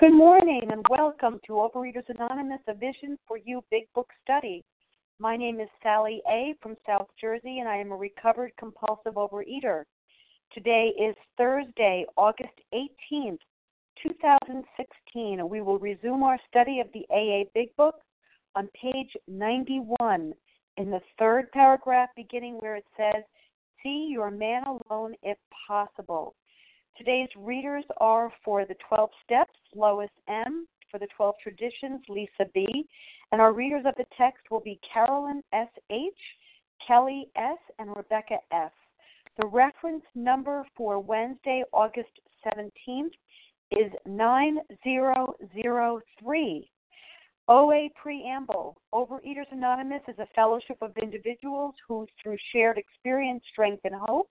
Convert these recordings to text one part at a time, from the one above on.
Good morning and welcome to Overeaters Anonymous, a Vision for You Big Book Study. My name is Sally A. from South Jersey, and I am a recovered compulsive overeater. Today is Thursday, August 18th, 2016, and we will resume our study of the AA Big Book on page 91 in the third paragraph, beginning where it says, See your man alone if possible. Today's readers are for the 12 Steps, Lois M., for the 12 Traditions, Lisa B., and our readers of the text will be Carolyn S.H., Kelly S., and Rebecca F. The reference number for Wednesday, August 17th is 9003. OA Preamble Overeaters Anonymous is a fellowship of individuals who, through shared experience, strength, and hope,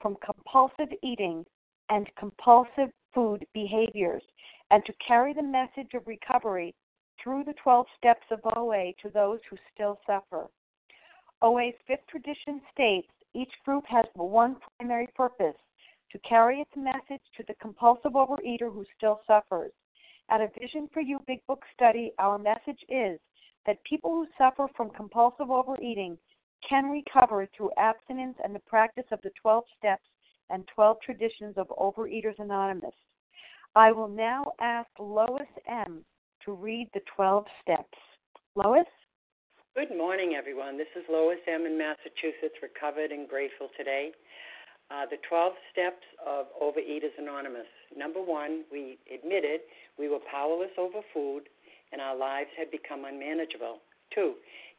from compulsive eating and compulsive food behaviors, and to carry the message of recovery through the 12 steps of OA to those who still suffer. OA's fifth tradition states each group has one primary purpose to carry its message to the compulsive overeater who still suffers. At a Vision for You Big Book study, our message is that people who suffer from compulsive overeating can recover through abstinence and the practice of the 12 steps and 12 traditions of Overeaters Anonymous. I will now ask Lois M. to read the 12 steps. Lois? Good morning, everyone. This is Lois M. in Massachusetts, recovered and grateful today. Uh, the 12 steps of Overeaters Anonymous. Number one, we admitted we were powerless over food and our lives had become unmanageable. Two,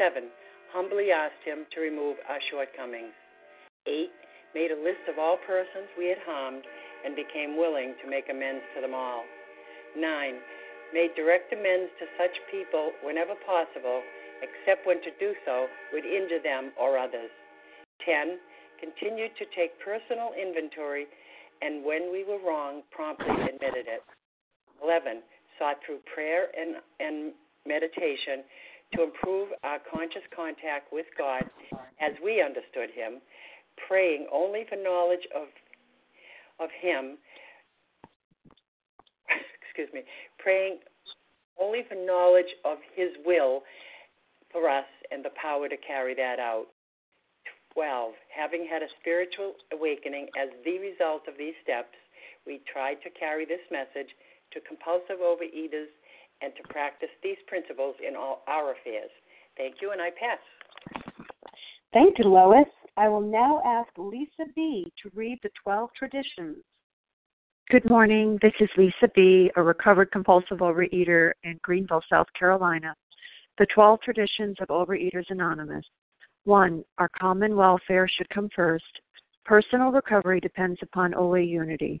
Seven, humbly asked him to remove our shortcomings. Eight, made a list of all persons we had harmed and became willing to make amends to them all. Nine, made direct amends to such people whenever possible, except when to do so would injure them or others. Ten, continued to take personal inventory and when we were wrong, promptly admitted it. 11. Sought through prayer and, and meditation to improve our conscious contact with God as we understood Him, praying only for knowledge of of Him. excuse me, praying only for knowledge of His will for us and the power to carry that out. 12. Having had a spiritual awakening as the result of these steps, we tried to carry this message to compulsive overeaters and to practice these principles in all our affairs. Thank you, and I pass. Thank you, Lois. I will now ask Lisa B. to read the 12 traditions. Good morning. This is Lisa B., a recovered compulsive overeater in Greenville, South Carolina. The 12 traditions of Overeaters Anonymous. 1. Our common welfare should come first. Personal recovery depends upon OA unity.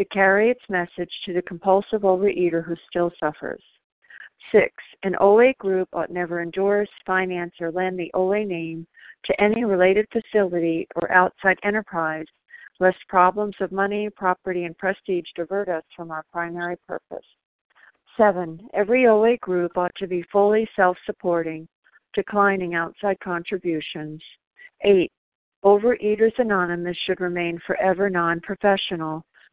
to carry its message to the compulsive overeater who still suffers. 6. An OA group ought never endorse, finance, or lend the OA name to any related facility or outside enterprise, lest problems of money, property, and prestige divert us from our primary purpose. Seven, every OA group ought to be fully self supporting, declining outside contributions. Eight, Overeaters Anonymous should remain forever non professional,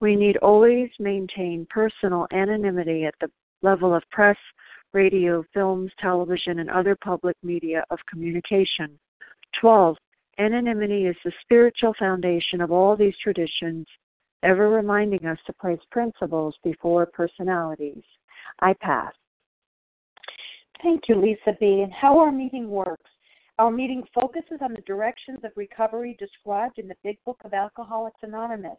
We need always maintain personal anonymity at the level of press, radio, films, television, and other public media of communication. 12. Anonymity is the spiritual foundation of all these traditions, ever reminding us to place principles before personalities. I pass. Thank you, Lisa B. And how our meeting works. Our meeting focuses on the directions of recovery described in the Big Book of Alcoholics Anonymous.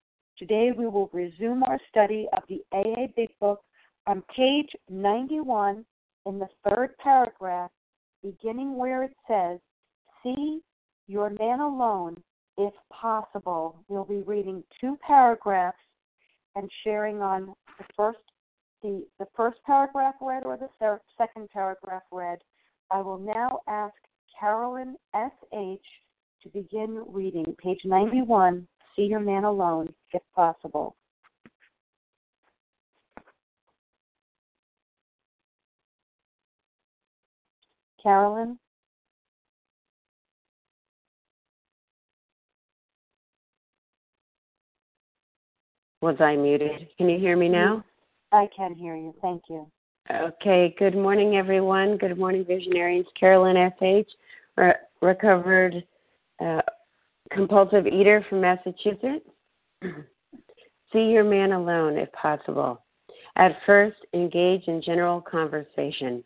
Today we will resume our study of the AA Big Book on page 91 in the third paragraph, beginning where it says, See your man alone if possible. We'll be reading two paragraphs and sharing on the first the, the first paragraph read or the second paragraph read I will now ask Carolyn S.H. to begin reading page 91, See Your Man Alone, if possible. Carolyn? Was I muted? Can you hear me now? I can hear you. Thank you. Okay, good morning, everyone. Good morning, visionaries. Carolyn S.H., re- recovered uh, compulsive eater from Massachusetts. See your man alone if possible. At first, engage in general conversation.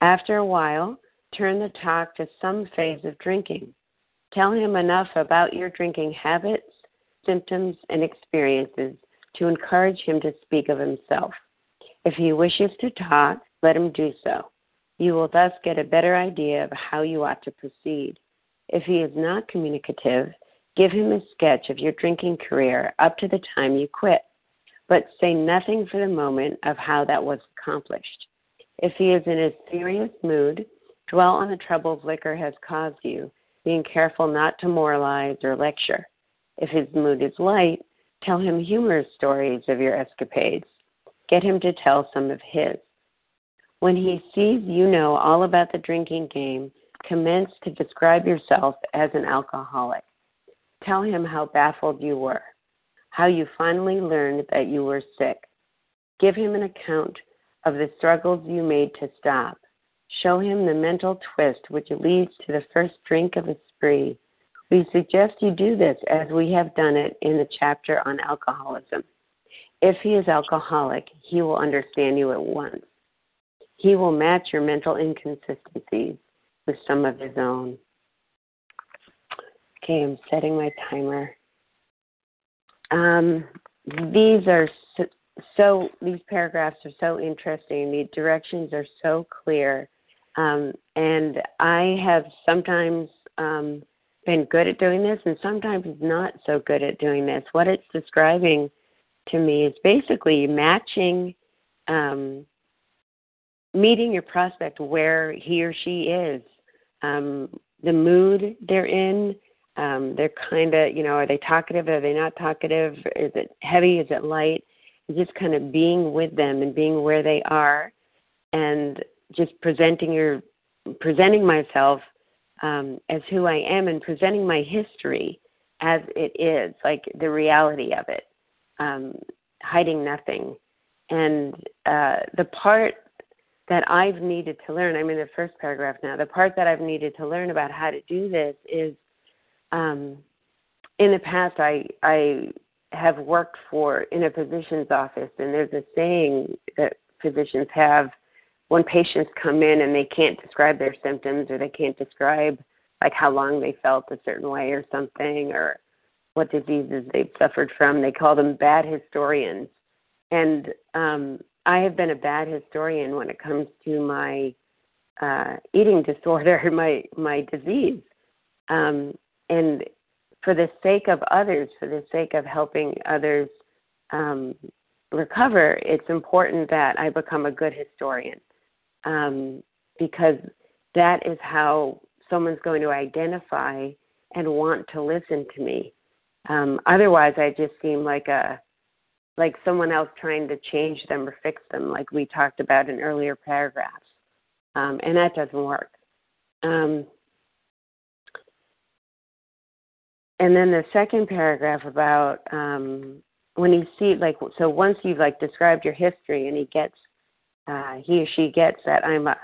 After a while, turn the talk to some phase of drinking. Tell him enough about your drinking habits, symptoms, and experiences to encourage him to speak of himself. If he wishes to talk, let him do so. You will thus get a better idea of how you ought to proceed. If he is not communicative, give him a sketch of your drinking career up to the time you quit, but say nothing for the moment of how that was accomplished. If he is in a serious mood, dwell on the troubles liquor has caused you, being careful not to moralize or lecture. If his mood is light, tell him humorous stories of your escapades. Get him to tell some of his. When he sees you know all about the drinking game, commence to describe yourself as an alcoholic. Tell him how baffled you were, how you finally learned that you were sick. Give him an account of the struggles you made to stop. Show him the mental twist which leads to the first drink of a spree. We suggest you do this as we have done it in the chapter on alcoholism. If he is alcoholic, he will understand you at once. He will match your mental inconsistencies with some of his own. Okay, I'm setting my timer. Um, these are so, so, these paragraphs are so interesting. The directions are so clear, um, and I have sometimes um, been good at doing this, and sometimes not so good at doing this. What it's describing to me is basically matching um, meeting your prospect where he or she is, um, the mood they're in. Um, they're kind of, you know, are they talkative? Are they not talkative? Is it heavy? Is it light? Just kind of being with them and being where they are, and just presenting your, presenting myself um, as who I am, and presenting my history as it is, like the reality of it, um, hiding nothing. And uh, the part that I've needed to learn, I'm in the first paragraph now, the part that I've needed to learn about how to do this is um, in the past, I, I have worked for in a physician's office, and there's a saying that physicians have when patients come in and they can't describe their symptoms or they can't describe like how long they felt a certain way or something or what diseases they've suffered from. They call them bad historians. And um, I have been a bad historian when it comes to my uh, eating disorder, my my disease. Um, and for the sake of others, for the sake of helping others um, recover, it's important that I become a good historian um, because that is how someone's going to identify and want to listen to me. Um, otherwise, I just seem like a like someone else trying to change them or fix them, like we talked about in earlier paragraphs, um, and that doesn't work. Um, and then the second paragraph about um, when you see like so once you've like described your history and he gets uh, he or she gets that I'm a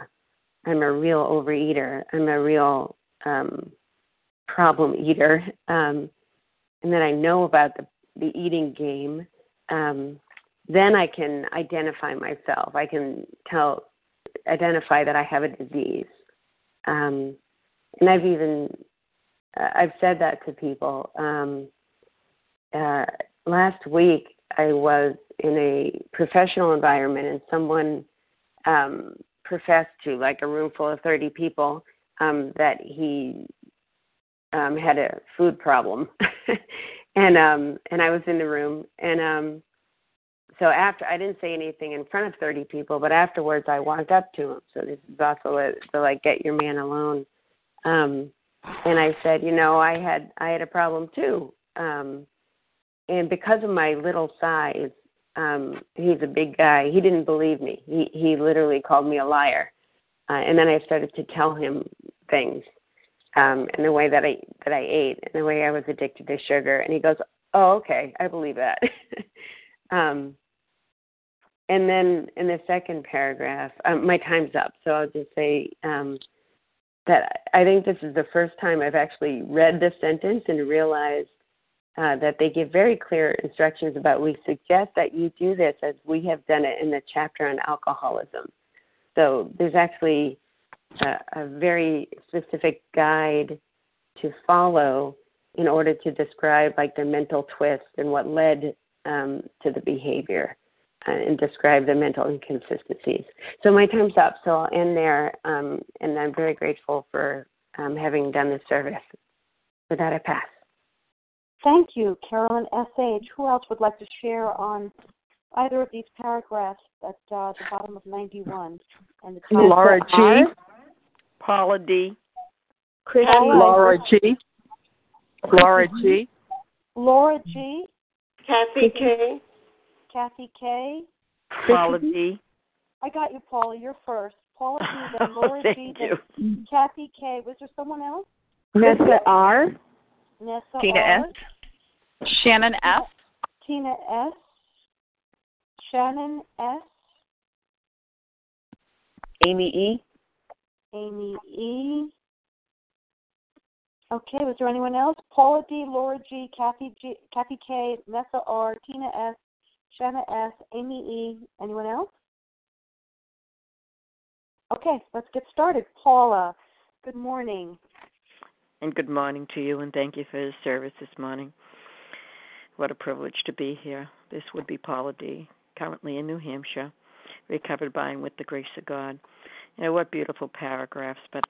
I'm a real overeater. I'm a real um, problem eater. Um, and then I know about the, the eating game. Um, then I can identify myself. I can tell, identify that I have a disease. Um, and I've even, uh, I've said that to people. Um, uh, last week, I was in a professional environment, and someone um, professed to, like a room full of 30 people, um, that he um, had a food problem, and um, and I was in the room, and um, so after I didn't say anything in front of 30 people, but afterwards I walked up to him. So this is also a, the like get your man alone, um, and I said, you know, I had I had a problem too, um, and because of my little size, um, he's a big guy. He didn't believe me. He he literally called me a liar, uh, and then I started to tell him things, um, and the way that I that I ate, and the way I was addicted to sugar. And he goes, "Oh, okay, I believe that." um, and then in the second paragraph, um, my time's up, so I'll just say um, that I think this is the first time I've actually read this sentence and realized uh, that they give very clear instructions about. We suggest that you do this as we have done it in the chapter on alcoholism. So there's actually a, a very specific guide to follow in order to describe like the mental twist and what led um, to the behavior uh, and describe the mental inconsistencies. So my time's up, so I'll end there, um, and I'm very grateful for um, having done this service. With that, I pass. Thank you, Carolyn S.H. Who else would like to share on either of these paragraphs at uh, the bottom of 91 and the top Laura G. Paula D. Chris Laura G. Laura G. Laura G. Kathy K. Kathy K. Paula D. I got you, Paula. You're first. Paula G. Then Laura Thank G. you. Then Kathy K. Was there someone else? Nessa R. Nessa Tina R. S. Shannon F. Tina S. Shannon S. Amy E. Amy E. Okay, was there anyone else? Paula D, Laura G, Kathy G, Kathy K, Nessa R, Tina S, Shanna S, Amy E. Anyone else? Okay, let's get started. Paula, good morning. And good morning to you, and thank you for the service this morning. What a privilege to be here. This would be Paula D., currently in New Hampshire, recovered by and with the grace of God. Know, what beautiful paragraphs, but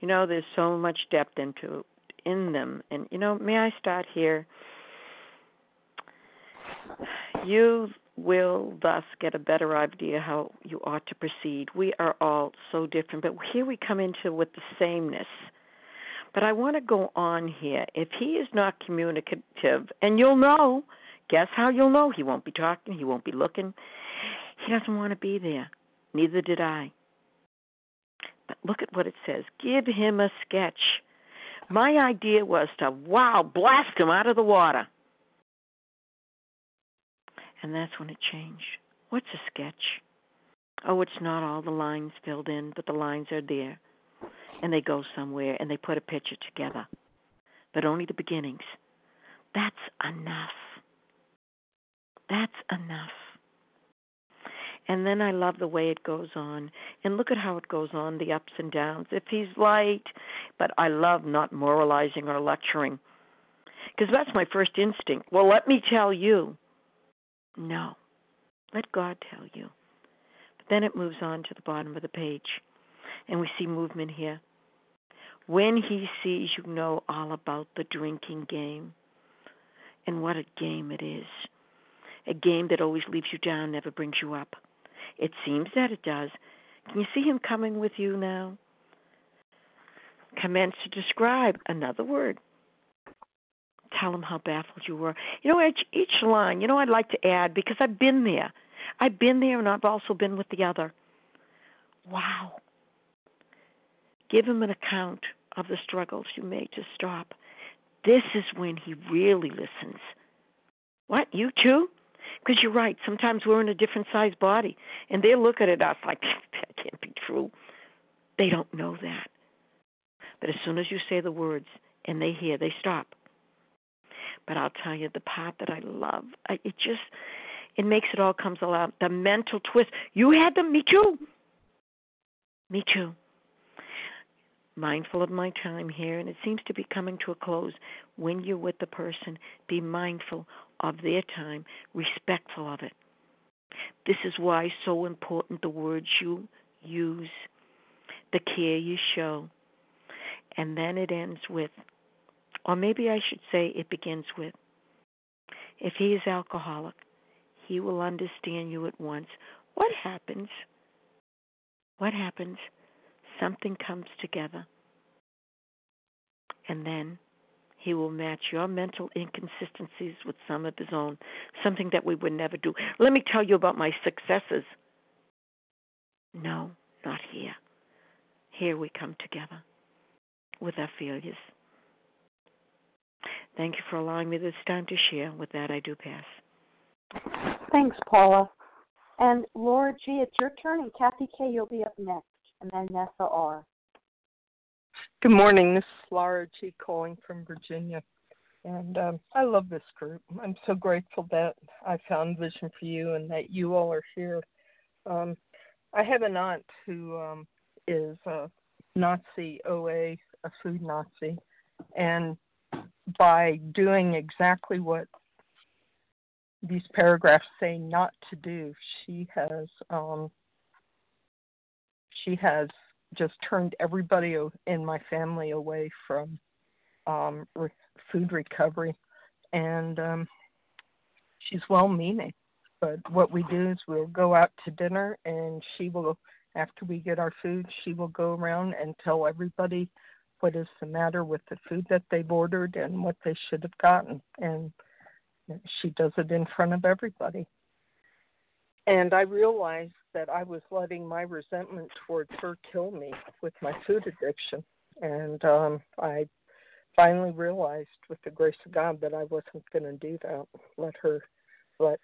you know, there's so much depth into in them. And you know, may I start here? You will thus get a better idea how you ought to proceed. We are all so different, but here we come into with the sameness. But I want to go on here. If he is not communicative, and you'll know, guess how you'll know? He won't be talking, he won't be looking. He doesn't want to be there. Neither did I. Look at what it says give him a sketch. My idea was to, wow, blast him out of the water. And that's when it changed. What's a sketch? Oh, it's not all the lines filled in, but the lines are there. And they go somewhere and they put a picture together. But only the beginnings. That's enough. That's enough. And then I love the way it goes on. And look at how it goes on, the ups and downs. If he's light, but I love not moralizing or lecturing. Because that's my first instinct. Well, let me tell you. No. Let God tell you. But then it moves on to the bottom of the page, and we see movement here. When he sees you know all about the drinking game, and what a game it is. A game that always leaves you down, never brings you up. It seems that it does. Can you see him coming with you now? Commence to describe another word tell him how baffled you were. You know, each, each line, you know, I'd like to add because I've been there. I've been there and I've also been with the other. Wow. Give him an account of the struggles you made to stop. This is when he really listens. What, you too? Because you're right. Sometimes we're in a different sized body, and they look at us like that can't be true. They don't know that. But as soon as you say the words and they hear, they stop. But I'll tell you the part that I love. I, it just it makes it all comes alive. The mental twist. You had them. Me too. Me too. Mindful of my time here, and it seems to be coming to a close. When you're with the person, be mindful of their time, respectful of it. This is why so important the words you use, the care you show. And then it ends with or maybe I should say it begins with if he is alcoholic, he will understand you at once. What happens? What happens? Something comes together. And then he will match your mental inconsistencies with some of his own, something that we would never do. Let me tell you about my successes. No, not here. Here we come together with our failures. Thank you for allowing me this time to share. With that, I do pass. Thanks, Paula. And Laura G., it's your turn, and Kathy K., you'll be up next, and then Nessa R. Good morning. This is Laura G. calling from Virginia. And um, I love this group. I'm so grateful that I found Vision for You and that you all are here. Um, I have an aunt who um, is a Nazi OA, a food Nazi, and by doing exactly what these paragraphs say not to do, she has um, she has just turned everybody in my family away from um, re- food recovery, and um, she's well-meaning. But what we do is we'll go out to dinner, and she will, after we get our food, she will go around and tell everybody what is the matter with the food that they've ordered and what they should have gotten. And she does it in front of everybody. And I realized that I was letting my resentment towards her kill me with my food addiction. And um, I finally realized, with the grace of God, that I wasn't going to do that. Let her, let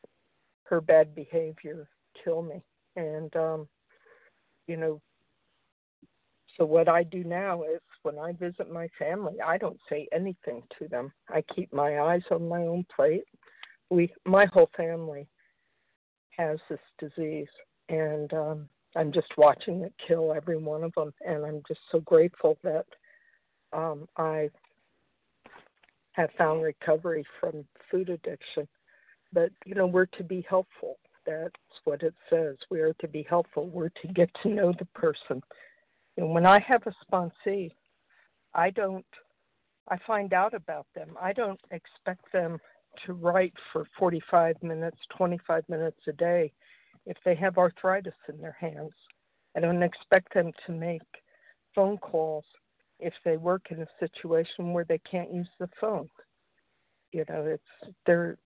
her bad behavior kill me. And um, you know, so what I do now is when I visit my family, I don't say anything to them. I keep my eyes on my own plate. We, my whole family, has this disease, and um, I'm just watching it kill every one of them. And I'm just so grateful that um, I have found recovery from food addiction. But you know, we're to be helpful. That's what it says. We are to be helpful. We're to get to know the person and when I have a sponsee, I don't, I find out about them. I don't expect them to write for 45 minutes, 25 minutes a day if they have arthritis in their hands. I don't expect them to make phone calls if they work in a situation where they can't use the phone. You know, it's they're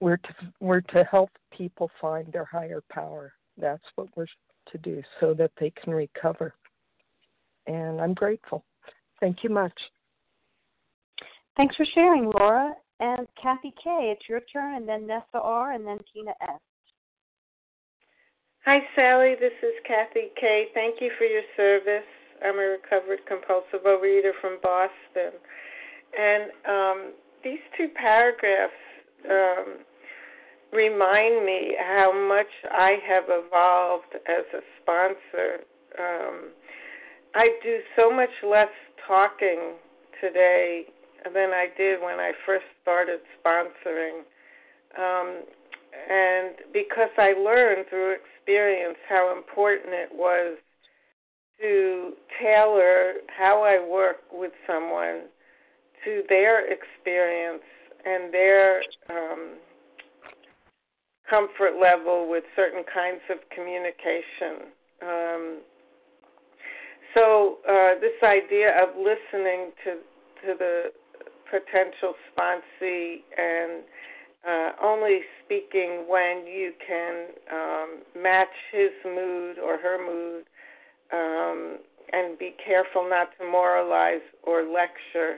we're to we're to help people find their higher power. That's what we're to do so that they can recover. And I'm grateful. Thank you much. Thanks for sharing, Laura. And Kathy K, it's your turn, and then Nessa R, and then Tina S. Hi, Sally. This is Kathy K. Thank you for your service. I'm a recovered compulsive overeater from Boston. And um, these two paragraphs um, remind me how much I have evolved as a sponsor. Um, I do so much less talking today than I did when I first started sponsoring. Um, and because I learned through experience how important it was to tailor how I work with someone to their experience and their um, comfort level with certain kinds of communication. Um, so uh, this idea of listening to to the potential sponsee and uh, only speaking when you can um, match his mood or her mood um, and be careful not to moralize or lecture.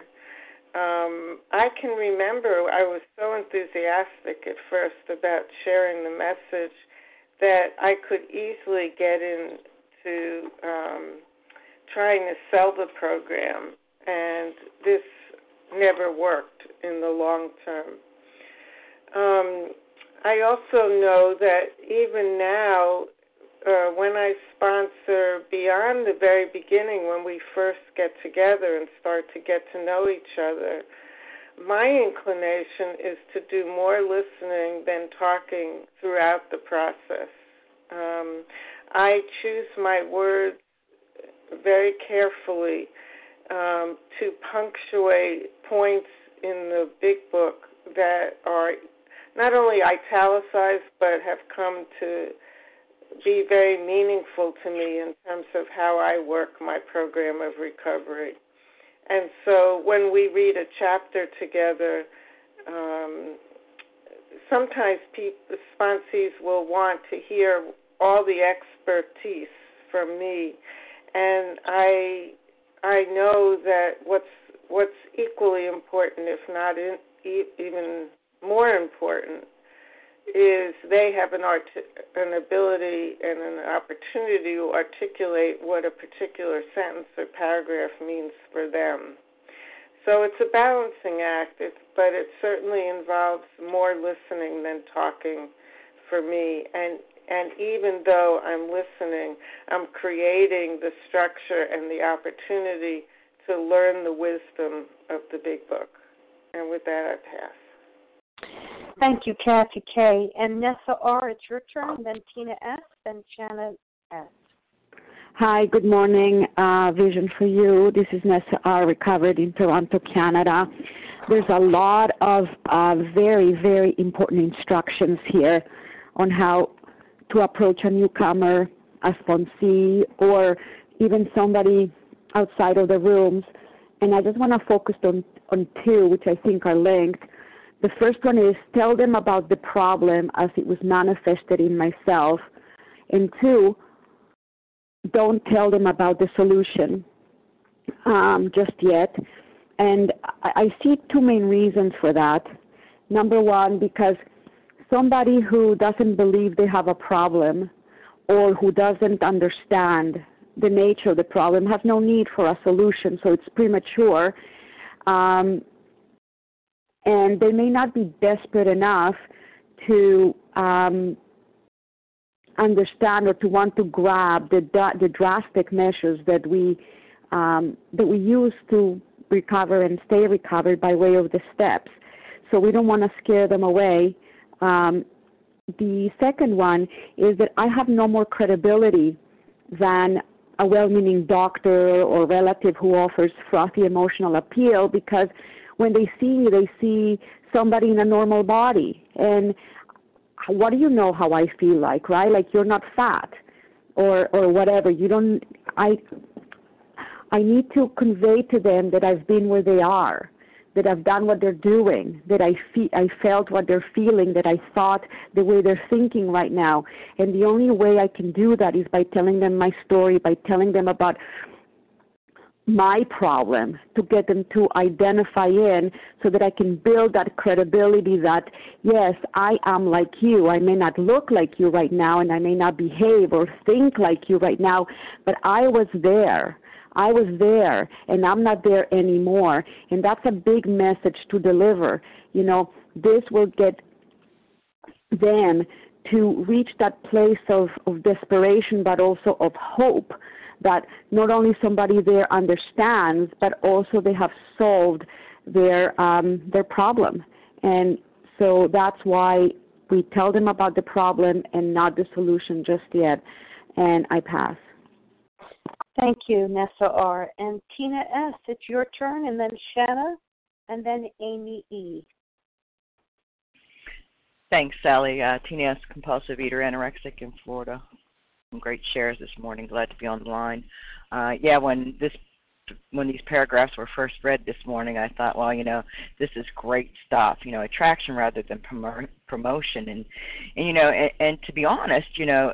Um, I can remember I was so enthusiastic at first about sharing the message that I could easily get into um, trying to sell the program, and this never worked in the long term. Um, I also know that even now, uh, when I sponsor beyond the very beginning, when we first get together and start to get to know each other, my inclination is to do more listening than talking throughout the process. Um, I choose my words very carefully um, to punctuate points in the big book that are not only italicized but have come to be very meaningful to me in terms of how I work my program of recovery. And so when we read a chapter together, um, sometimes people, sponsees will want to hear all the expertise from me, and I I know that what's what's equally important, if not in, even more important, is they have an art an ability and an opportunity to articulate what a particular sentence or paragraph means for them. So it's a balancing act, it's, but it certainly involves more listening than talking for me. And and even though I'm listening, I'm creating the structure and the opportunity to learn the wisdom of the big book. And with that, I pass. Thank you, Kathy K. And Nessa R., it's your turn, then Tina S., then Shanna S. Hi, good morning. Uh, Vision for You. This is Nessa R., recovered in Toronto, Canada. There's a lot of uh, very, very important instructions here on how to approach a newcomer, a sponsee, or even somebody outside of the rooms. And I just want to focus on, on two, which I think are linked. The first one is tell them about the problem as it was manifested in myself. And two, don't tell them about the solution um, just yet. And I, I see two main reasons for that. Number one, because somebody who doesn't believe they have a problem or who doesn't understand the nature of the problem has no need for a solution, so it's premature. Um, and they may not be desperate enough to um, understand or to want to grab the, the drastic measures that we um, that we use to recover and stay recovered by way of the steps. So we don't want to scare them away. Um, the second one is that I have no more credibility than a well meaning doctor or relative who offers frothy emotional appeal because when they see me, they see somebody in a normal body. And what do you know how I feel like, right? Like you're not fat or or whatever. You don't I I need to convey to them that I've been where they are, that I've done what they're doing, that I fe- I felt what they're feeling, that I thought the way they're thinking right now. And the only way I can do that is by telling them my story, by telling them about my problem to get them to identify in so that I can build that credibility that yes, I am like you. I may not look like you right now and I may not behave or think like you right now, but I was there. I was there and I'm not there anymore. And that's a big message to deliver. You know, this will get them to reach that place of, of desperation but also of hope that not only somebody there understands, but also they have solved their um, their problem. And so that's why we tell them about the problem and not the solution just yet. And I pass. Thank you, Nessa R. And Tina S., it's your turn, and then Shanna, and then Amy E. Thanks, Sally. Uh, Tina S., compulsive eater, anorexic in Florida some great shares this morning. Glad to be on the line. Uh, yeah, when this when these paragraphs were first read this morning, I thought, well, you know, this is great stuff. You know, attraction rather than promo- promotion, and and you know, and, and to be honest, you know,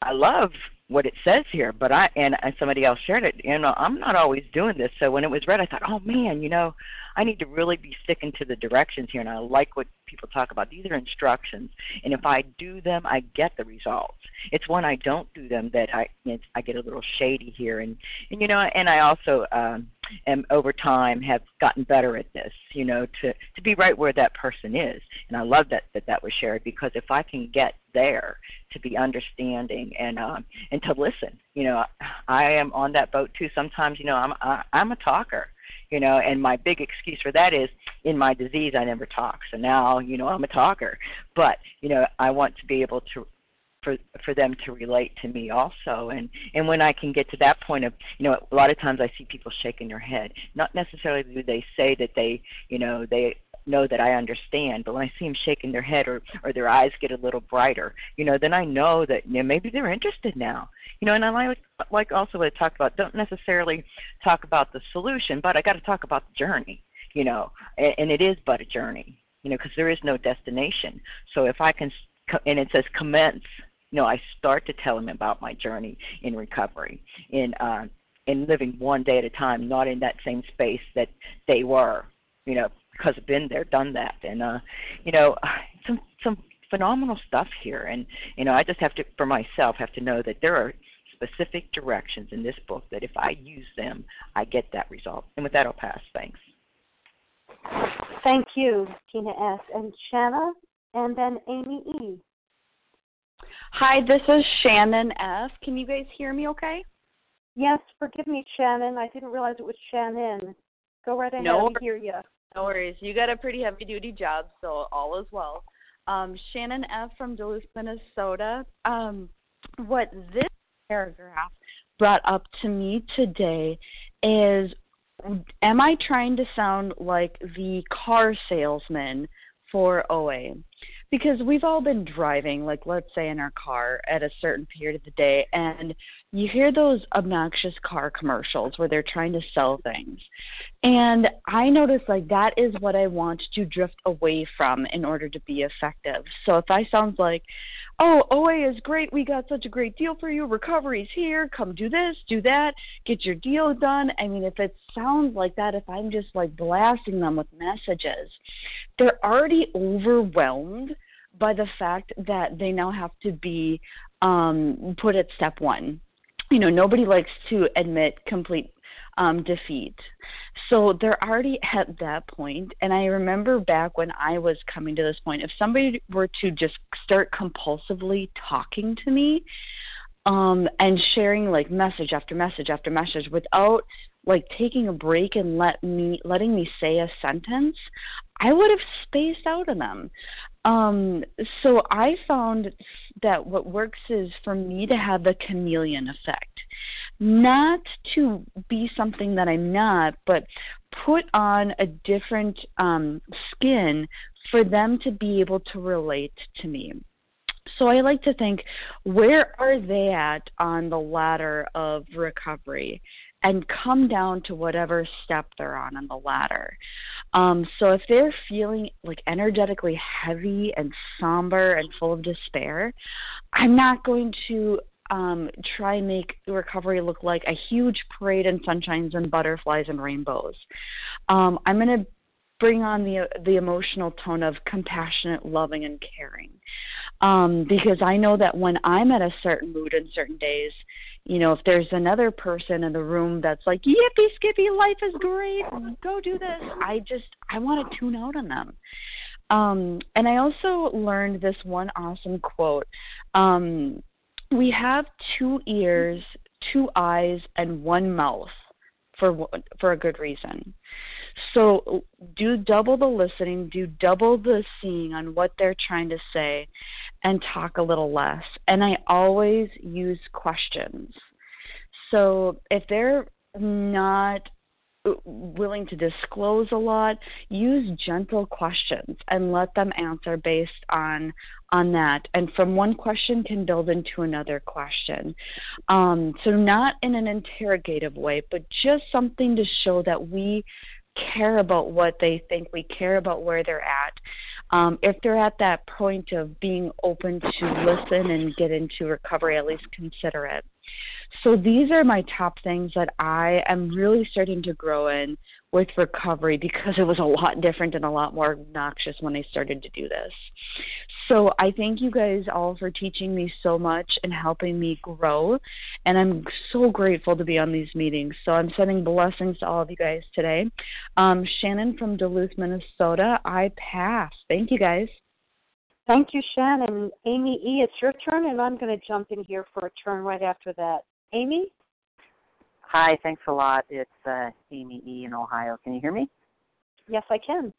I love what it says here, but I and, somebody else shared it. You know, I'm not always doing this. So when it was read, I thought, oh man, you know, I need to really be sticking to the directions here. And I like what people talk about. These are instructions, and if I do them, I get the results. It's when I don't do them that I I get a little shady here. And and you know, and I also um, am over time have gotten better at this. You know, to to be right where that person is. And I love that that that was shared because if I can get there to be understanding and um and to listen you know i am on that boat too sometimes you know i'm I, i'm a talker you know and my big excuse for that is in my disease i never talk so now you know i'm a talker but you know i want to be able to for for them to relate to me also and and when i can get to that point of you know a lot of times i see people shaking their head not necessarily do they say that they you know they know that I understand. But when I see them shaking their head or or their eyes get a little brighter, you know, then I know that you know, maybe they're interested now you know, and I like like also what I talked about. Don't necessarily talk about the solution, but I got to talk about the journey. You know, and, and it is but a journey. You know, because there is no destination. So if I can, and it says commence. Know, I start to tell them about my journey in recovery, in uh, in living one day at a time, not in that same space that they were. You know, because I've been there, done that, and uh, you know, some some phenomenal stuff here and you know i just have to for myself have to know that there are specific directions in this book that if I use them, I get that result. And with that, I'll pass. Thanks. Thank you, Tina S. And Shanna, and then Amy E. Hi, this is Shannon F. Can you guys hear me okay? Yes, forgive me, Shannon. I didn't realize it was Shannon. Go right ahead. No, I hear you. No worries. You got a pretty heavy duty job, so all is well. Um, Shannon F. from Duluth, Minnesota. Um, what this paragraph brought up to me today is am I trying to sound like the car salesman for OA? Because we've all been driving, like let's say in our car at a certain period of the day, and you hear those obnoxious car commercials where they're trying to sell things. And I notice like that is what I want to drift away from in order to be effective. So if I sound like, oh, OA is great. We got such a great deal for you. Recovery's here. Come do this, do that, get your deal done. I mean, if it sounds like that, if I'm just like blasting them with messages, they're already overwhelmed by the fact that they now have to be um, put at step one. You know, nobody likes to admit complete um, defeat. So they're already at that point. And I remember back when I was coming to this point, if somebody were to just start compulsively talking to me um, and sharing like message after message after message without like taking a break and let me letting me say a sentence, I would have spaced out on them. Um, so I found that what works is for me to have the chameleon effect not to be something that I'm not, but put on a different um, skin for them to be able to relate to me. So I like to think, where are they at on the ladder of recovery? And come down to whatever step they're on on the ladder. Um, so if they're feeling like energetically heavy and somber and full of despair, I'm not going to um, try and make recovery look like a huge parade and sunshines and butterflies and rainbows. Um, I'm going to bring on the the emotional tone of compassionate, loving, and caring. Um, because I know that when I'm at a certain mood in certain days, you know, if there's another person in the room that's like, "Yippee skippy, life is great, go do this," I just I want to tune out on them. Um, and I also learned this one awesome quote. Um, we have two ears, two eyes, and one mouth for for a good reason. So do double the listening, do double the seeing on what they're trying to say, and talk a little less. And I always use questions. So if they're not willing to disclose a lot use gentle questions and let them answer based on on that. And from one question can build into another question. Um, so not in an interrogative way but just something to show that we care about what they think we care about where they're at. Um, if they're at that point of being open to listen and get into recovery at least consider it so these are my top things that I am really starting to grow in with recovery because it was a lot different and a lot more obnoxious when I started to do this. So I thank you guys all for teaching me so much and helping me grow. And I'm so grateful to be on these meetings. So I'm sending blessings to all of you guys today. Um, Shannon from Duluth, Minnesota, I pass. Thank you guys. Thank you, Shannon. Amy E., it's your turn, and I'm going to jump in here for a turn right after that. Amy? Hi, thanks a lot. It's uh, Amy E. in Ohio. Can you hear me? Yes, I can.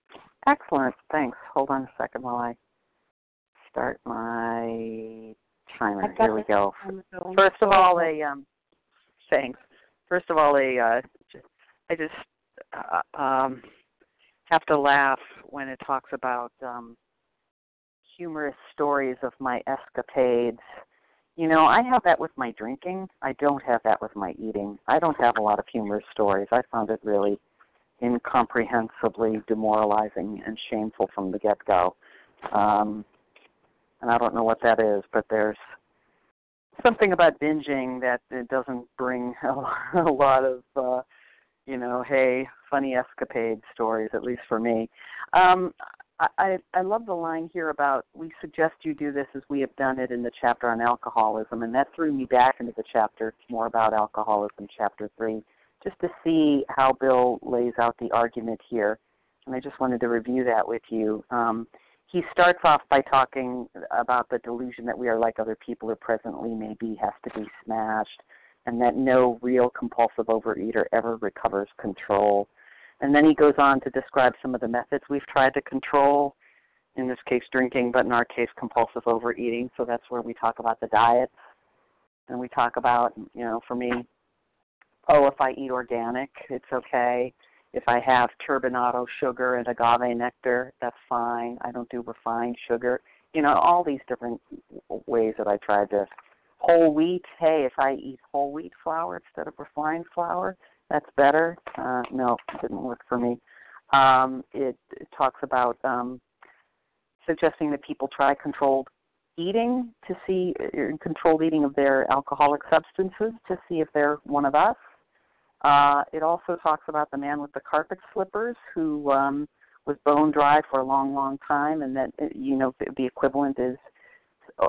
Excellent. Thanks. Hold on a second while I start my timer. Here we go. First of all, a um, thanks. First of all, a uh, I just uh, um, have to laugh when it talks about um, humorous stories of my escapades you know, I have that with my drinking. I don't have that with my eating. I don't have a lot of humorous stories. I found it really incomprehensibly demoralizing and shameful from the get go. Um, and I don't know what that is, but there's something about binging that it doesn't bring a, a lot of, uh, you know, hey, funny escapade stories, at least for me. Um, I, I love the line here about we suggest you do this as we have done it in the chapter on alcoholism, and that threw me back into the chapter more about alcoholism, chapter three, just to see how Bill lays out the argument here. And I just wanted to review that with you. Um, he starts off by talking about the delusion that we are like other people or presently maybe has to be smashed, and that no real compulsive overeater ever recovers control and then he goes on to describe some of the methods we've tried to control, in this case drinking, but in our case compulsive overeating. So that's where we talk about the diets. And we talk about, you know, for me, oh, if I eat organic, it's okay. If I have turbinado sugar and agave nectar, that's fine. I don't do refined sugar. You know, all these different ways that I tried to whole wheat. Hey, if I eat whole wheat flour instead of refined flour, that's better. Uh, no, it didn't work for me. Um, it, it talks about um, suggesting that people try controlled eating to see uh, controlled eating of their alcoholic substances to see if they're one of us. Uh, it also talks about the man with the carpet slippers who um, was bone dry for a long, long time, and that uh, you know the equivalent is uh,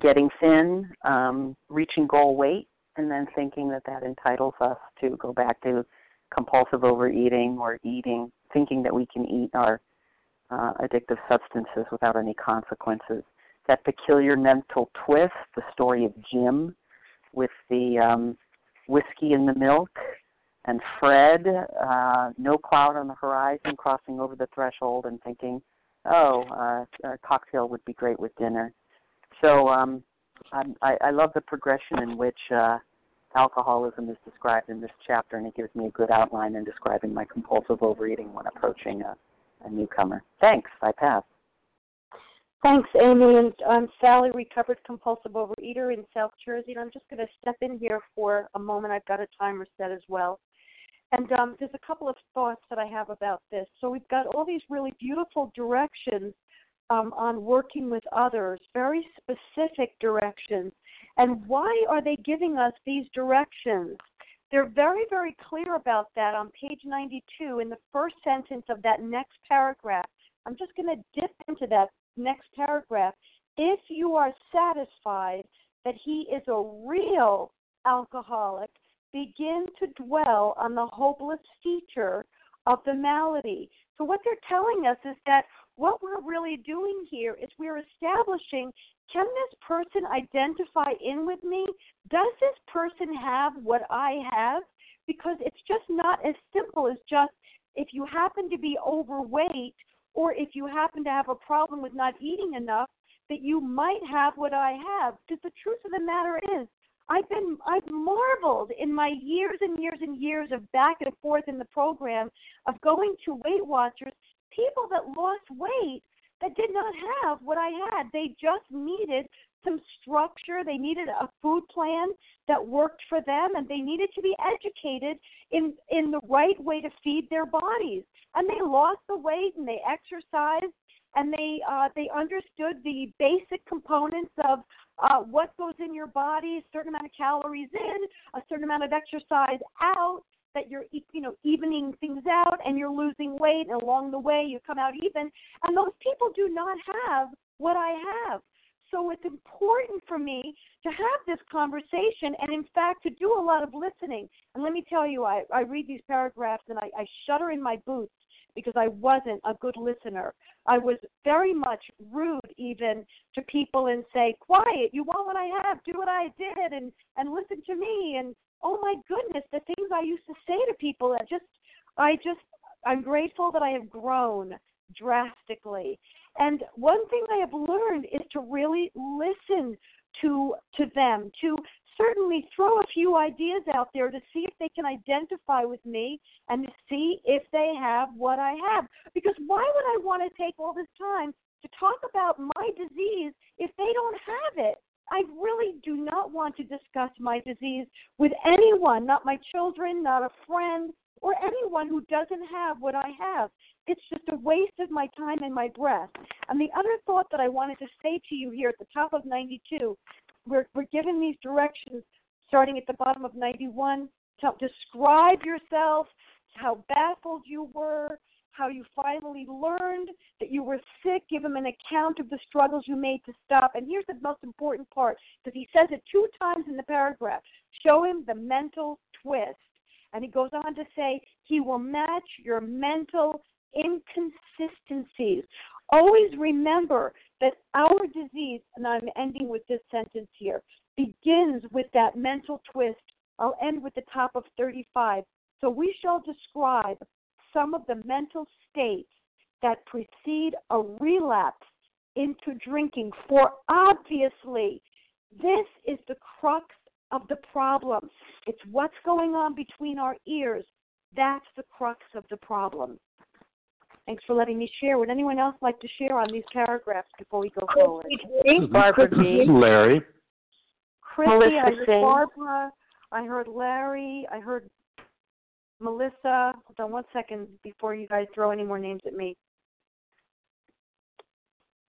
getting thin, um, reaching goal weight, and then thinking that that entitles us to go back to compulsive overeating or eating, thinking that we can eat our uh, addictive substances without any consequences. That peculiar mental twist, the story of Jim with the um, whiskey in the milk, and Fred, uh, no cloud on the horizon, crossing over the threshold and thinking, oh, uh, a cocktail would be great with dinner. So um, I, I love the progression in which uh, alcoholism is described in this chapter, and it gives me a good outline in describing my compulsive overeating when approaching a, a newcomer. Thanks. I pass. Thanks, Amy. And I'm Sally, recovered compulsive overeater in South Jersey. And I'm just going to step in here for a moment. I've got a timer set as well. And um, there's a couple of thoughts that I have about this. So we've got all these really beautiful directions um, on working with others, very specific directions. And why are they giving us these directions? They're very, very clear about that on page 92 in the first sentence of that next paragraph. I'm just going to dip into that next paragraph, if you are satisfied that he is a real alcoholic, begin to dwell on the hopeless feature of the malady. So, what they're telling us is that what we're really doing here is we're establishing can this person identify in with me? Does this person have what I have? Because it's just not as simple as just if you happen to be overweight, or if you happen to have a problem with not eating enough, that you might have what I have. Because the truth of the matter is, I've been I've marveled in my years and years and years of back and forth in the program of going to Weight Watchers, people that lost weight that did not have what I had. They just needed some structure. They needed a food plan that worked for them, and they needed to be educated in in the right way to feed their bodies. And they lost the weight, and they exercised, and they uh, they understood the basic components of uh, what goes in your body, a certain amount of calories in, a certain amount of exercise out. That you're you know evening things out, and you're losing weight, and along the way you come out even. And those people do not have what I have. So it's important for me to have this conversation and, in fact, to do a lot of listening. And let me tell you, I, I read these paragraphs and I, I shudder in my boots because I wasn't a good listener. I was very much rude even to people and say, "Quiet, you want what I have, do what I did and and listen to me." And oh my goodness, the things I used to say to people, I just I just I'm grateful that I have grown drastically. And one thing I have learned is to really listen to to them, to certainly throw a few ideas out there to see if they can identify with me and to see if they have what I have. Because why would I want to take all this time to talk about my disease if they don't have it? I really do not want to discuss my disease with anyone, not my children, not a friend, or anyone who doesn't have what I have. It's just a waste of my time and my breath. And the other thought that I wanted to say to you here at the top of 92, we're, we're given these directions starting at the bottom of 91 to describe yourself, how baffled you were, how you finally learned that you were sick, give him an account of the struggles you made to stop. And here's the most important part, because he says it two times in the paragraph. Show him the mental twist. And he goes on to say, He will match your mental inconsistencies. Always remember that our disease, and I'm ending with this sentence here, begins with that mental twist. I'll end with the top of 35. So we shall describe some of the mental states that precede a relapse into drinking. For obviously, this is the crux of the problem. It's what's going on between our ears. That's the crux of the problem. Thanks for letting me share. Would anyone else like to share on these paragraphs before we go forward? Barbara G. Larry. Christy, Melissa I heard Barbara. I heard Larry. I heard Melissa. Hold on one second before you guys throw any more names at me.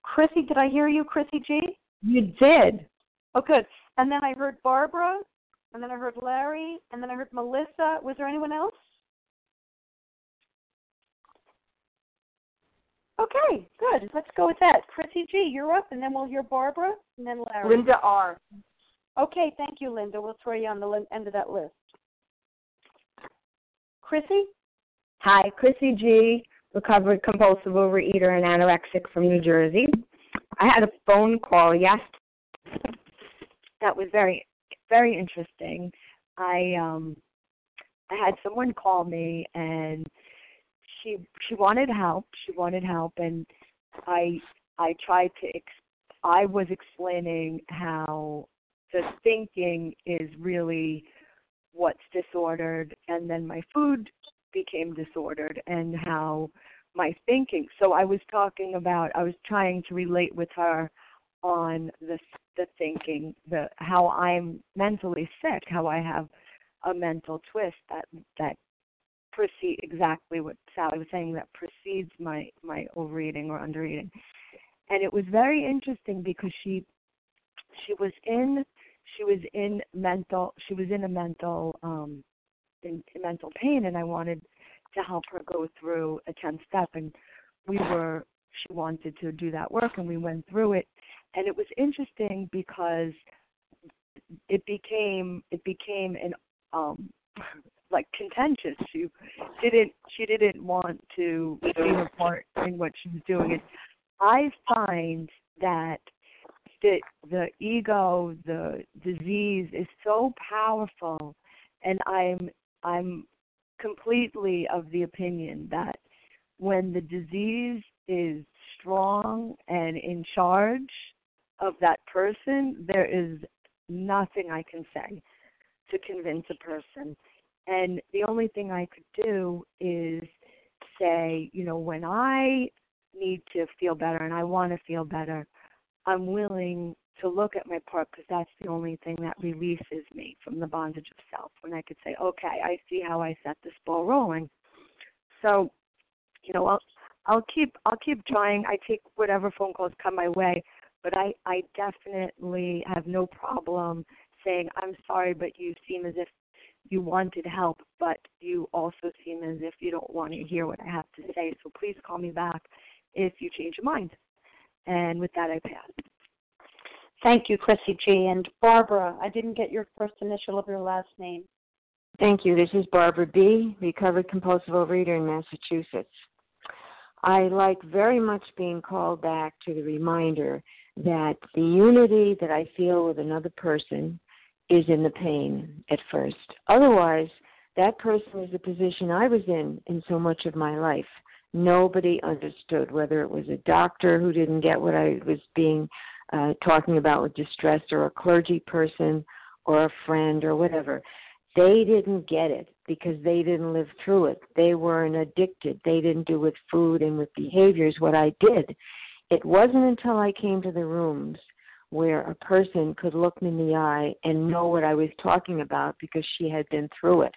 Chrissy, did I hear you, Chrissy G? You did. Oh, good. And then I heard Barbara, and then I heard Larry, and then I heard Melissa. Was there anyone else? Okay, good. Let's go with that. Chrissy G, you're up, and then we'll hear Barbara, and then Larry. Linda R. Okay, thank you, Linda. We'll throw you on the end of that list. Chrissy? Hi, Chrissy G, recovered compulsive overeater and anorexic from New Jersey. I had a phone call yesterday that was very very interesting. I um I had someone call me and she she wanted help. She wanted help and I I tried to ex- I was explaining how the thinking is really what's disordered and then my food became disordered and how my thinking so i was talking about i was trying to relate with her on the the thinking the how i'm mentally sick how i have a mental twist that that precede exactly what Sally was saying that precedes my my overeating or undereating, and it was very interesting because she she was in she was in mental she was in a mental um in, in mental pain and I wanted to help her go through a 10 step and we were she wanted to do that work and we went through it and it was interesting because it became it became an um like contentious. She didn't she didn't want to be a part in what she was doing. And I find that the the ego, the disease is so powerful and I'm I'm completely of the opinion that when the disease is strong and in charge of that person, there is nothing I can say to convince a person. And the only thing I could do is say, you know, when I need to feel better and I want to feel better, I'm willing to look at my part because that's the only thing that releases me from the bondage of self. When I could say, okay, I see how I set this ball rolling. So, you know, I'll I'll keep I'll keep trying. I take whatever phone calls come my way, but I I definitely have no problem saying I'm sorry, but you seem as if you wanted help, but you also seem as if you don't want to hear what I have to say. So please call me back if you change your mind. And with that, I pass. Thank you, Chrissy G. And Barbara, I didn't get your first initial of your last name. Thank you. This is Barbara B., recovered compulsive overeater in Massachusetts. I like very much being called back to the reminder that the unity that I feel with another person is in the pain at first. Otherwise, that person is the position I was in in so much of my life. Nobody understood, whether it was a doctor who didn't get what I was being uh, talking about with distress, or a clergy person, or a friend, or whatever. They didn't get it because they didn't live through it. They weren't addicted. They didn't do with food and with behaviors what I did. It wasn't until I came to the rooms where a person could look me in the eye and know what I was talking about because she had been through it.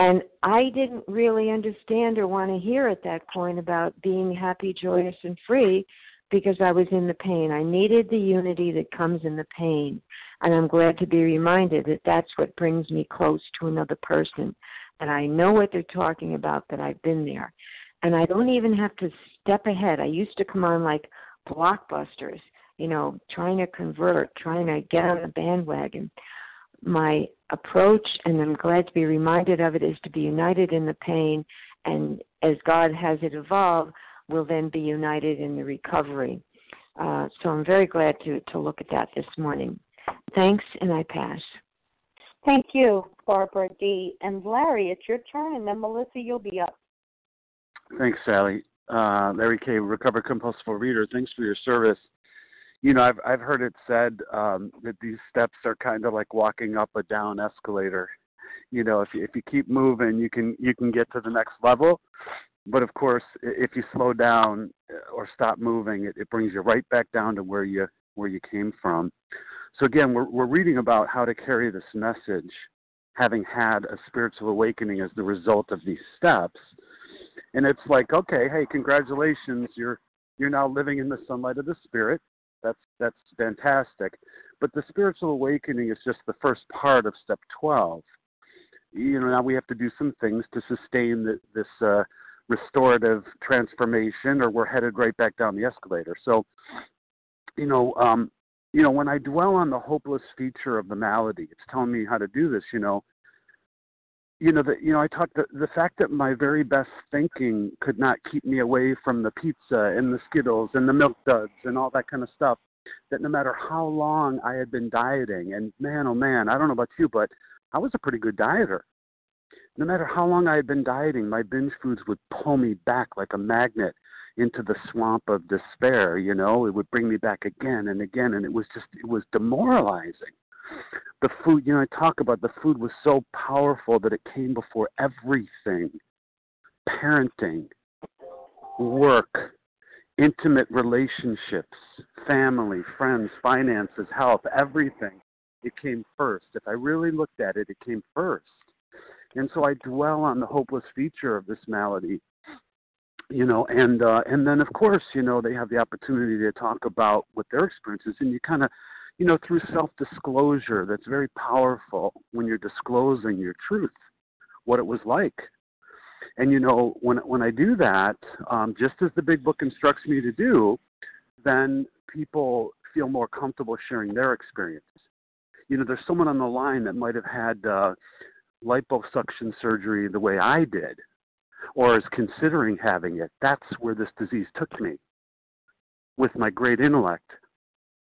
And I didn't really understand or want to hear at that point about being happy, joyous, and free because I was in the pain. I needed the unity that comes in the pain. And I'm glad to be reminded that that's what brings me close to another person. That I know what they're talking about, that I've been there. And I don't even have to step ahead. I used to come on like blockbusters you know, trying to convert, trying to get on the bandwagon. My approach, and I'm glad to be reminded of it, is to be united in the pain, and as God has it evolve, we'll then be united in the recovery. Uh, so I'm very glad to, to look at that this morning. Thanks, and I pass. Thank you, Barbara D. And Larry, it's your turn, and then Melissa, you'll be up. Thanks, Sally. Uh, Larry K., recovered compulsive reader. Thanks for your service you know, I've I've heard it said um, that these steps are kind of like walking up a down escalator. You know, if you, if you keep moving, you can you can get to the next level. But of course, if you slow down uh, or stop moving, it, it brings you right back down to where you where you came from. So again, we're we're reading about how to carry this message, having had a spiritual awakening as the result of these steps. And it's like, okay, hey, congratulations, you're you're now living in the sunlight of the spirit that's that's fantastic. But the spiritual awakening is just the first part of step 12. You know, now we have to do some things to sustain the, this uh, restorative transformation, or we're headed right back down the escalator. So, you know, um, you know, when I dwell on the hopeless feature of the malady, it's telling me how to do this. You know, you know that you know I talked the, the fact that my very best thinking could not keep me away from the pizza and the Skittles and the milk duds and all that kind of stuff. That no matter how long I had been dieting, and man, oh man, I don't know about you, but I was a pretty good dieter. No matter how long I had been dieting, my binge foods would pull me back like a magnet into the swamp of despair. You know, it would bring me back again and again, and it was just it was demoralizing. The food, you know, I talk about the food was so powerful that it came before everything parenting, work, intimate relationships, family, friends, finances, health, everything. It came first. If I really looked at it, it came first. And so I dwell on the hopeless feature of this malady you know and uh and then of course you know they have the opportunity to talk about what their experiences and you kind of you know through self disclosure that's very powerful when you're disclosing your truth what it was like. And you know when when i do that um just as the big book instructs me to do then people feel more comfortable sharing their experiences you know there's someone on the line that might have had uh liposuction surgery the way i did or is considering having it, that's where this disease took me with my great intellect.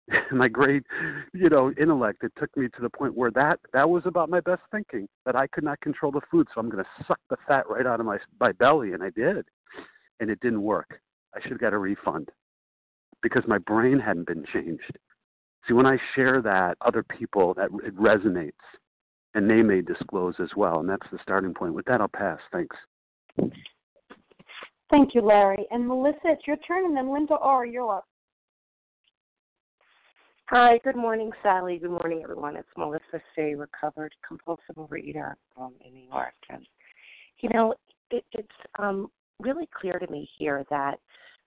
my great, you know, intellect. It took me to the point where that that was about my best thinking that I could not control the food, so I'm going to suck the fat right out of my my belly, and I did, and it didn't work. I should have got a refund because my brain hadn't been changed. See, when I share that, other people that it resonates, and they may disclose as well, and that's the starting point. With that, I'll pass. Thanks. Thank you, Larry. And Melissa, it's your turn, and then Linda R., you're up. Hi, good morning, Sally. Good morning, everyone. It's Melissa C., recovered compulsive overeater um, in New York. And, you know, it, it's um, really clear to me here that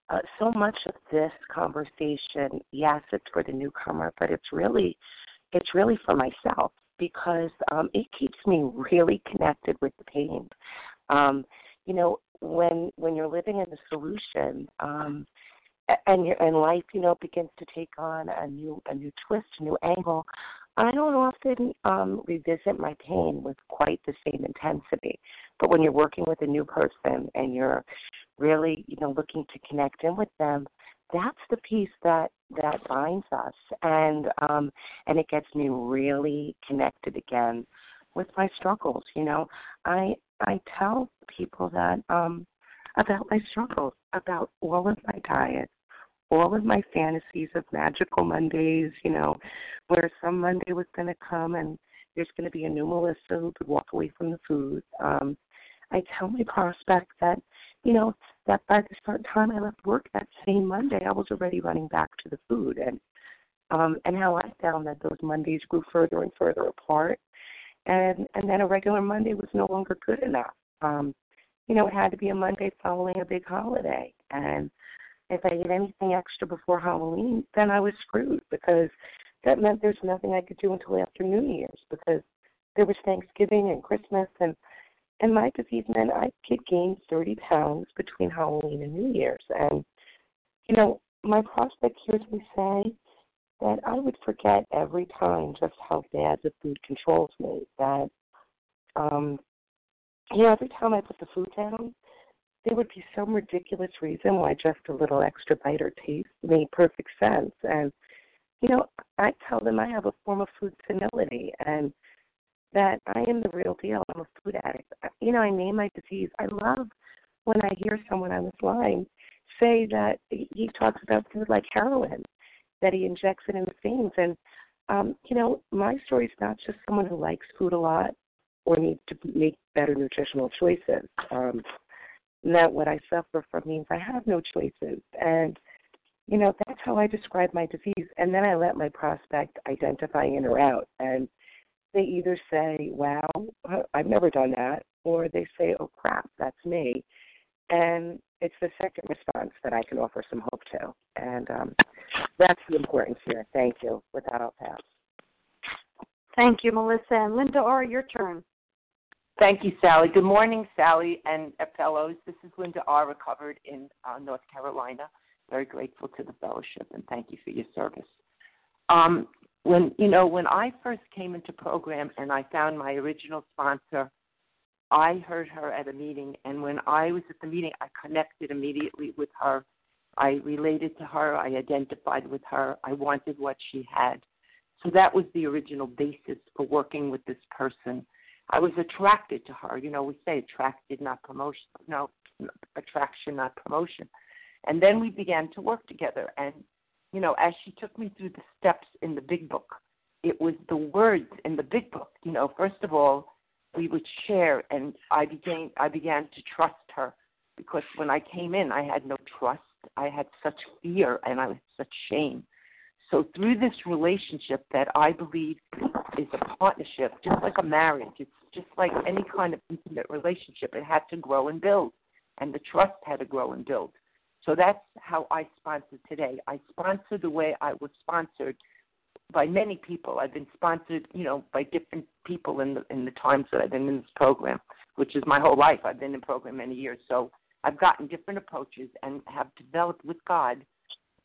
uh, so much of this conversation, yes, it's for the newcomer, but it's really, it's really for myself because um, it keeps me really connected with the pain. Um, you know, when when you're living in the solution, um, and your and life, you know, begins to take on a new a new twist, a new angle. I don't often um, revisit my pain with quite the same intensity. But when you're working with a new person and you're really, you know, looking to connect in with them, that's the piece that that binds us, and um, and it gets me really connected again with my struggles. You know, I I tell people that um about my struggles, about all of my diet, all of my fantasies of magical Mondays, you know, where some Monday was going to come and there's going to be a new Melissa who could walk away from the food. Um, I tell my prospect that, you know, that by the start time I left work that same Monday, I was already running back to the food, and um, and how I found that those Mondays grew further and further apart, and and then a regular Monday was no longer good enough. Um, you know, it had to be a Monday following a big holiday, and if I ate anything extra before Halloween, then I was screwed because that meant there's nothing I could do until after New Year's because there was Thanksgiving and Christmas and and my disease meant I could gain 30 pounds between Halloween and New Year's. And, you know, my prospect hears me say, that I would forget every time just how bad the food controls me. That um you know, every time I put the food down, there would be some ridiculous reason why just a little extra bite or taste made perfect sense. And you know, I tell them I have a form of food senility and that I am the real deal. I'm a food addict. You know, I name my disease. I love when I hear someone on this line say that he talks about food like heroin that he injects it in the veins. And um, you know, my story is not just someone who likes food a lot or needs to make better nutritional choices. Um, that what I suffer from means I have no choices. And you know, that's how I describe my disease. And then I let my prospect identify in or out. And they either say, wow, I've never done that, or they say, oh crap, that's me. And it's the second response that I can offer some hope to. And um, that's the importance here. Thank you. With that, I'll pass. Thank you, Melissa. And Linda R., your turn. Thank you, Sally. Good morning, Sally and fellows. This is Linda R., recovered in uh, North Carolina. Very grateful to the fellowship and thank you for your service. Um, when you know, when I first came into program and I found my original sponsor, I heard her at a meeting, and when I was at the meeting, I connected immediately with her I related to her. I identified with her. I wanted what she had. So that was the original basis for working with this person. I was attracted to her. You know, we say attracted, not promotion. No, attraction, not promotion. And then we began to work together. And, you know, as she took me through the steps in the big book, it was the words in the big book. You know, first of all, we would share, and I began I began to trust her because when I came in, I had no trust. I had such fear and I was such shame. So through this relationship that I believe is a partnership, just like a marriage, it's just like any kind of intimate relationship. It had to grow and build, and the trust had to grow and build. So that's how I sponsor today. I sponsor the way I was sponsored by many people. I've been sponsored, you know, by different people in the in the times that I've been in this program, which is my whole life. I've been in program many years, so I've gotten different approaches and have developed with God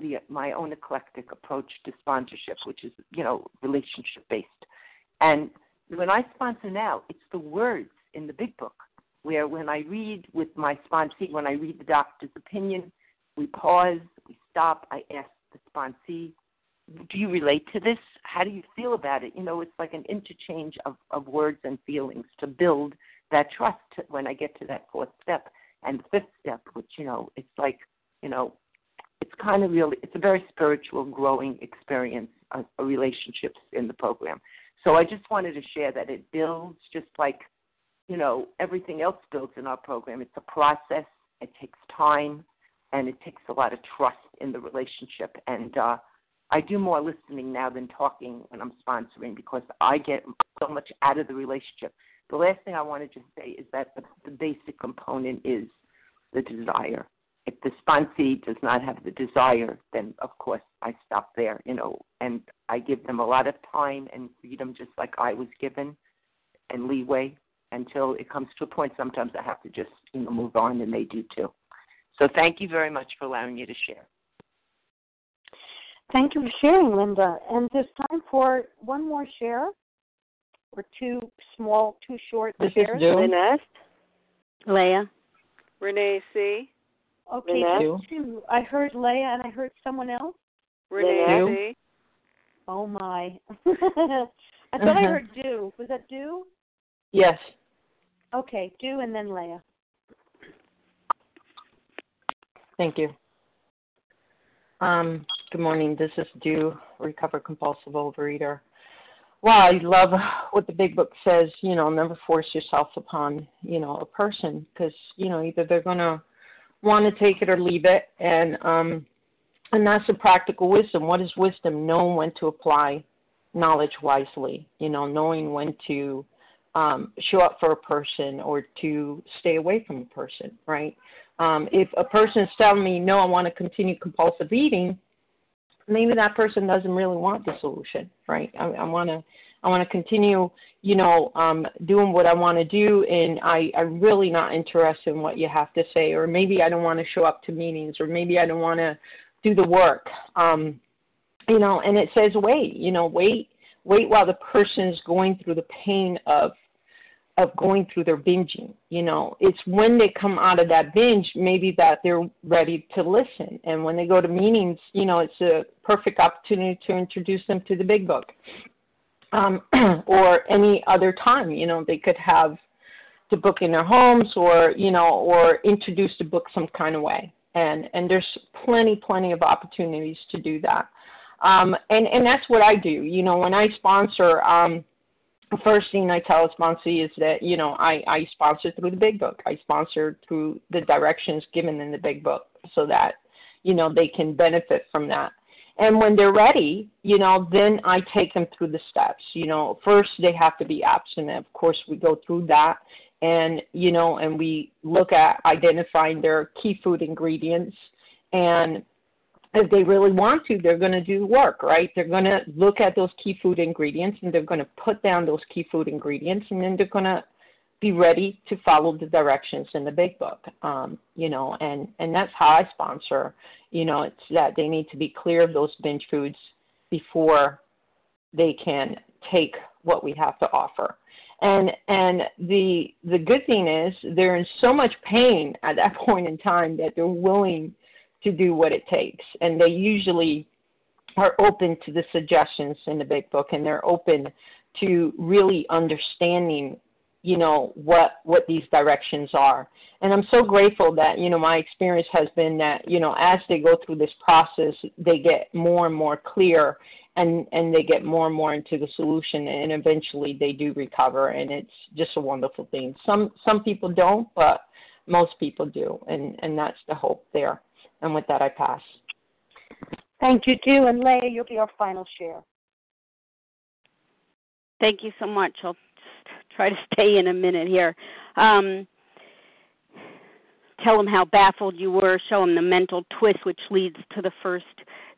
the my own eclectic approach to sponsorship, which is you know relationship based. And when I sponsor now, it's the words in the big book where when I read with my sponsee, when I read the doctor's opinion, we pause, we stop, I ask the sponsee, do you relate to this? How do you feel about it? You know, it's like an interchange of, of words and feelings to build that trust when I get to that fourth step. And the fifth step, which, you know, it's like, you know, it's kind of really, it's a very spiritual, growing experience, of relationships in the program. So I just wanted to share that it builds just like, you know, everything else builds in our program. It's a process, it takes time, and it takes a lot of trust in the relationship. And uh, I do more listening now than talking when I'm sponsoring because I get so much out of the relationship. The last thing I want to say is that the, the basic component is the desire. If the sponsee does not have the desire, then of course I stop there, you know, and I give them a lot of time and freedom, just like I was given, and leeway until it comes to a point. Sometimes I have to just, you know, move on, and they do too. So thank you very much for allowing me to share. Thank you for sharing, Linda. And there's time for one more share or two small, two short this shares. Is Lynette. Leah. Renee C. Okay, Lynette. two. I heard Leah and I heard someone else. Renee C. Oh my. I thought I heard Do. Was that Do? Yes. Okay, Do and then Leah. Thank you. Um, good morning. This is Do, recover compulsive overeater. Wow, I love what the big book says. You know, never force yourself upon you know a person because you know either they're gonna want to take it or leave it, and um, and that's the practical wisdom. What is wisdom? Knowing when to apply knowledge wisely. You know, knowing when to um, show up for a person or to stay away from a person. Right. Um, if a person is telling me, no, I want to continue compulsive eating, maybe that person doesn't really want the solution, right? I, I want to, I want to continue, you know, um, doing what I want to do, and I, I'm really not interested in what you have to say, or maybe I don't want to show up to meetings, or maybe I don't want to do the work, um, you know. And it says wait, you know, wait, wait while the person is going through the pain of of going through their binging. You know, it's when they come out of that binge, maybe that they're ready to listen. And when they go to meetings, you know, it's a perfect opportunity to introduce them to the big book. Um, or any other time, you know, they could have the book in their homes or, you know, or introduce the book some kind of way. And and there's plenty, plenty of opportunities to do that. Um, and, and that's what I do. You know, when I sponsor, um, the first thing I tell a sponsee is that you know I I sponsor through the big book. I sponsor through the directions given in the big book, so that you know they can benefit from that. And when they're ready, you know, then I take them through the steps. You know, first they have to be abstinent. Of course, we go through that, and you know, and we look at identifying their key food ingredients and if they really want to, they're going to do work, right? They're going to look at those key food ingredients and they're going to put down those key food ingredients and then they're going to be ready to follow the directions in the big book. Um, you know, and and that's how I sponsor. You know, it's that they need to be clear of those binge foods before they can take what we have to offer. And and the the good thing is they're in so much pain at that point in time that they're willing to do what it takes. And they usually are open to the suggestions in the big book and they're open to really understanding you know what what these directions are. And i'm so grateful that you know my experience has been that you know as they go through this process they get more and more clear and and they get more and more into the solution and eventually they do recover and it's just a wonderful thing. Some some people don't but most people do and and that's the hope there. And with that i pass. Thank you too. And leah you'll be our final share. Thank you so much. i'll just try to stay in a minute here um tell them how baffled you were show them the mental twist which leads to the first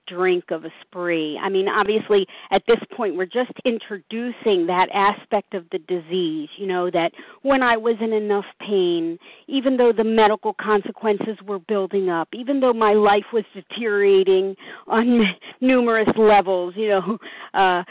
drink of a spree. I mean, obviously, at this point, we're just introducing that aspect of the disease, you know, that when I was in enough pain, even though the medical consequences were building up, even though my life was deteriorating on numerous levels, you know, uh,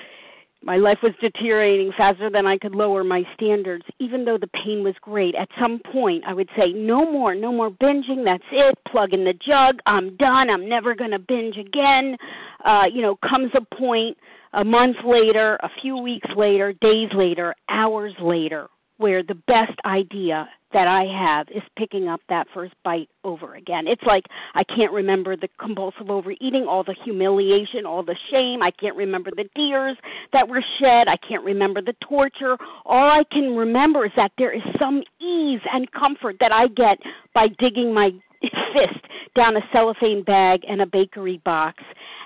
my life was deteriorating faster than I could lower my standards, even though the pain was great. At some point, I would say, No more, no more binging. That's it. Plug in the jug. I'm done. I'm never going to binge again. Uh, you know, comes a point a month later, a few weeks later, days later, hours later, where the best idea that I have is picking up that first bite over again. It's like I can't remember the compulsive overeating, all the humiliation, all the shame. I can't remember the tears that were shed. I can't remember the torture. All I can remember is that there is some ease and comfort that I get by digging my fist down a cellophane bag and a bakery box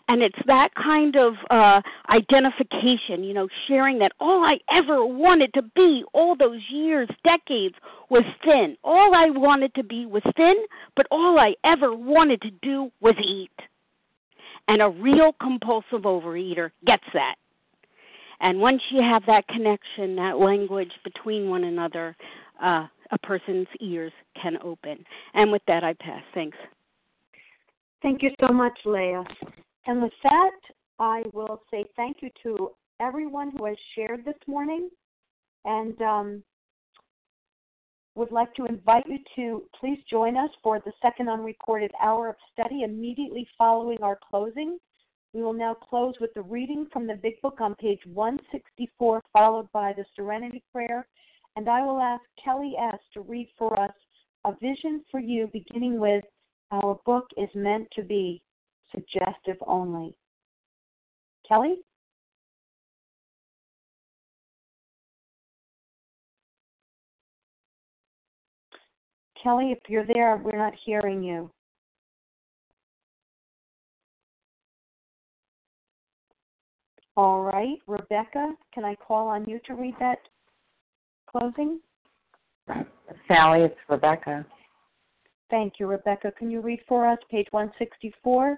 and it's that kind of uh identification you know sharing that all i ever wanted to be all those years decades was thin. All i wanted to be was thin but all i ever wanted to do was eat. And a real compulsive overeater gets that. And once you have that connection that language between one another uh a person's ears can open. And with that i pass. Thanks. Thank you so much, Leah. And with that, I will say thank you to everyone who has shared this morning and um, would like to invite you to please join us for the second unrecorded hour of study immediately following our closing. We will now close with the reading from the Big Book on page 164, followed by the Serenity Prayer. And I will ask Kelly S. to read for us a vision for you, beginning with our book is meant to be suggestive only. Kelly? Kelly, if you're there, we're not hearing you. All right, Rebecca, can I call on you to read that closing? Sally, it's Rebecca. Thank you, Rebecca. Can you read for us page 164?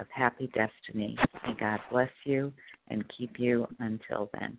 of happy destiny. May God bless you and keep you until then.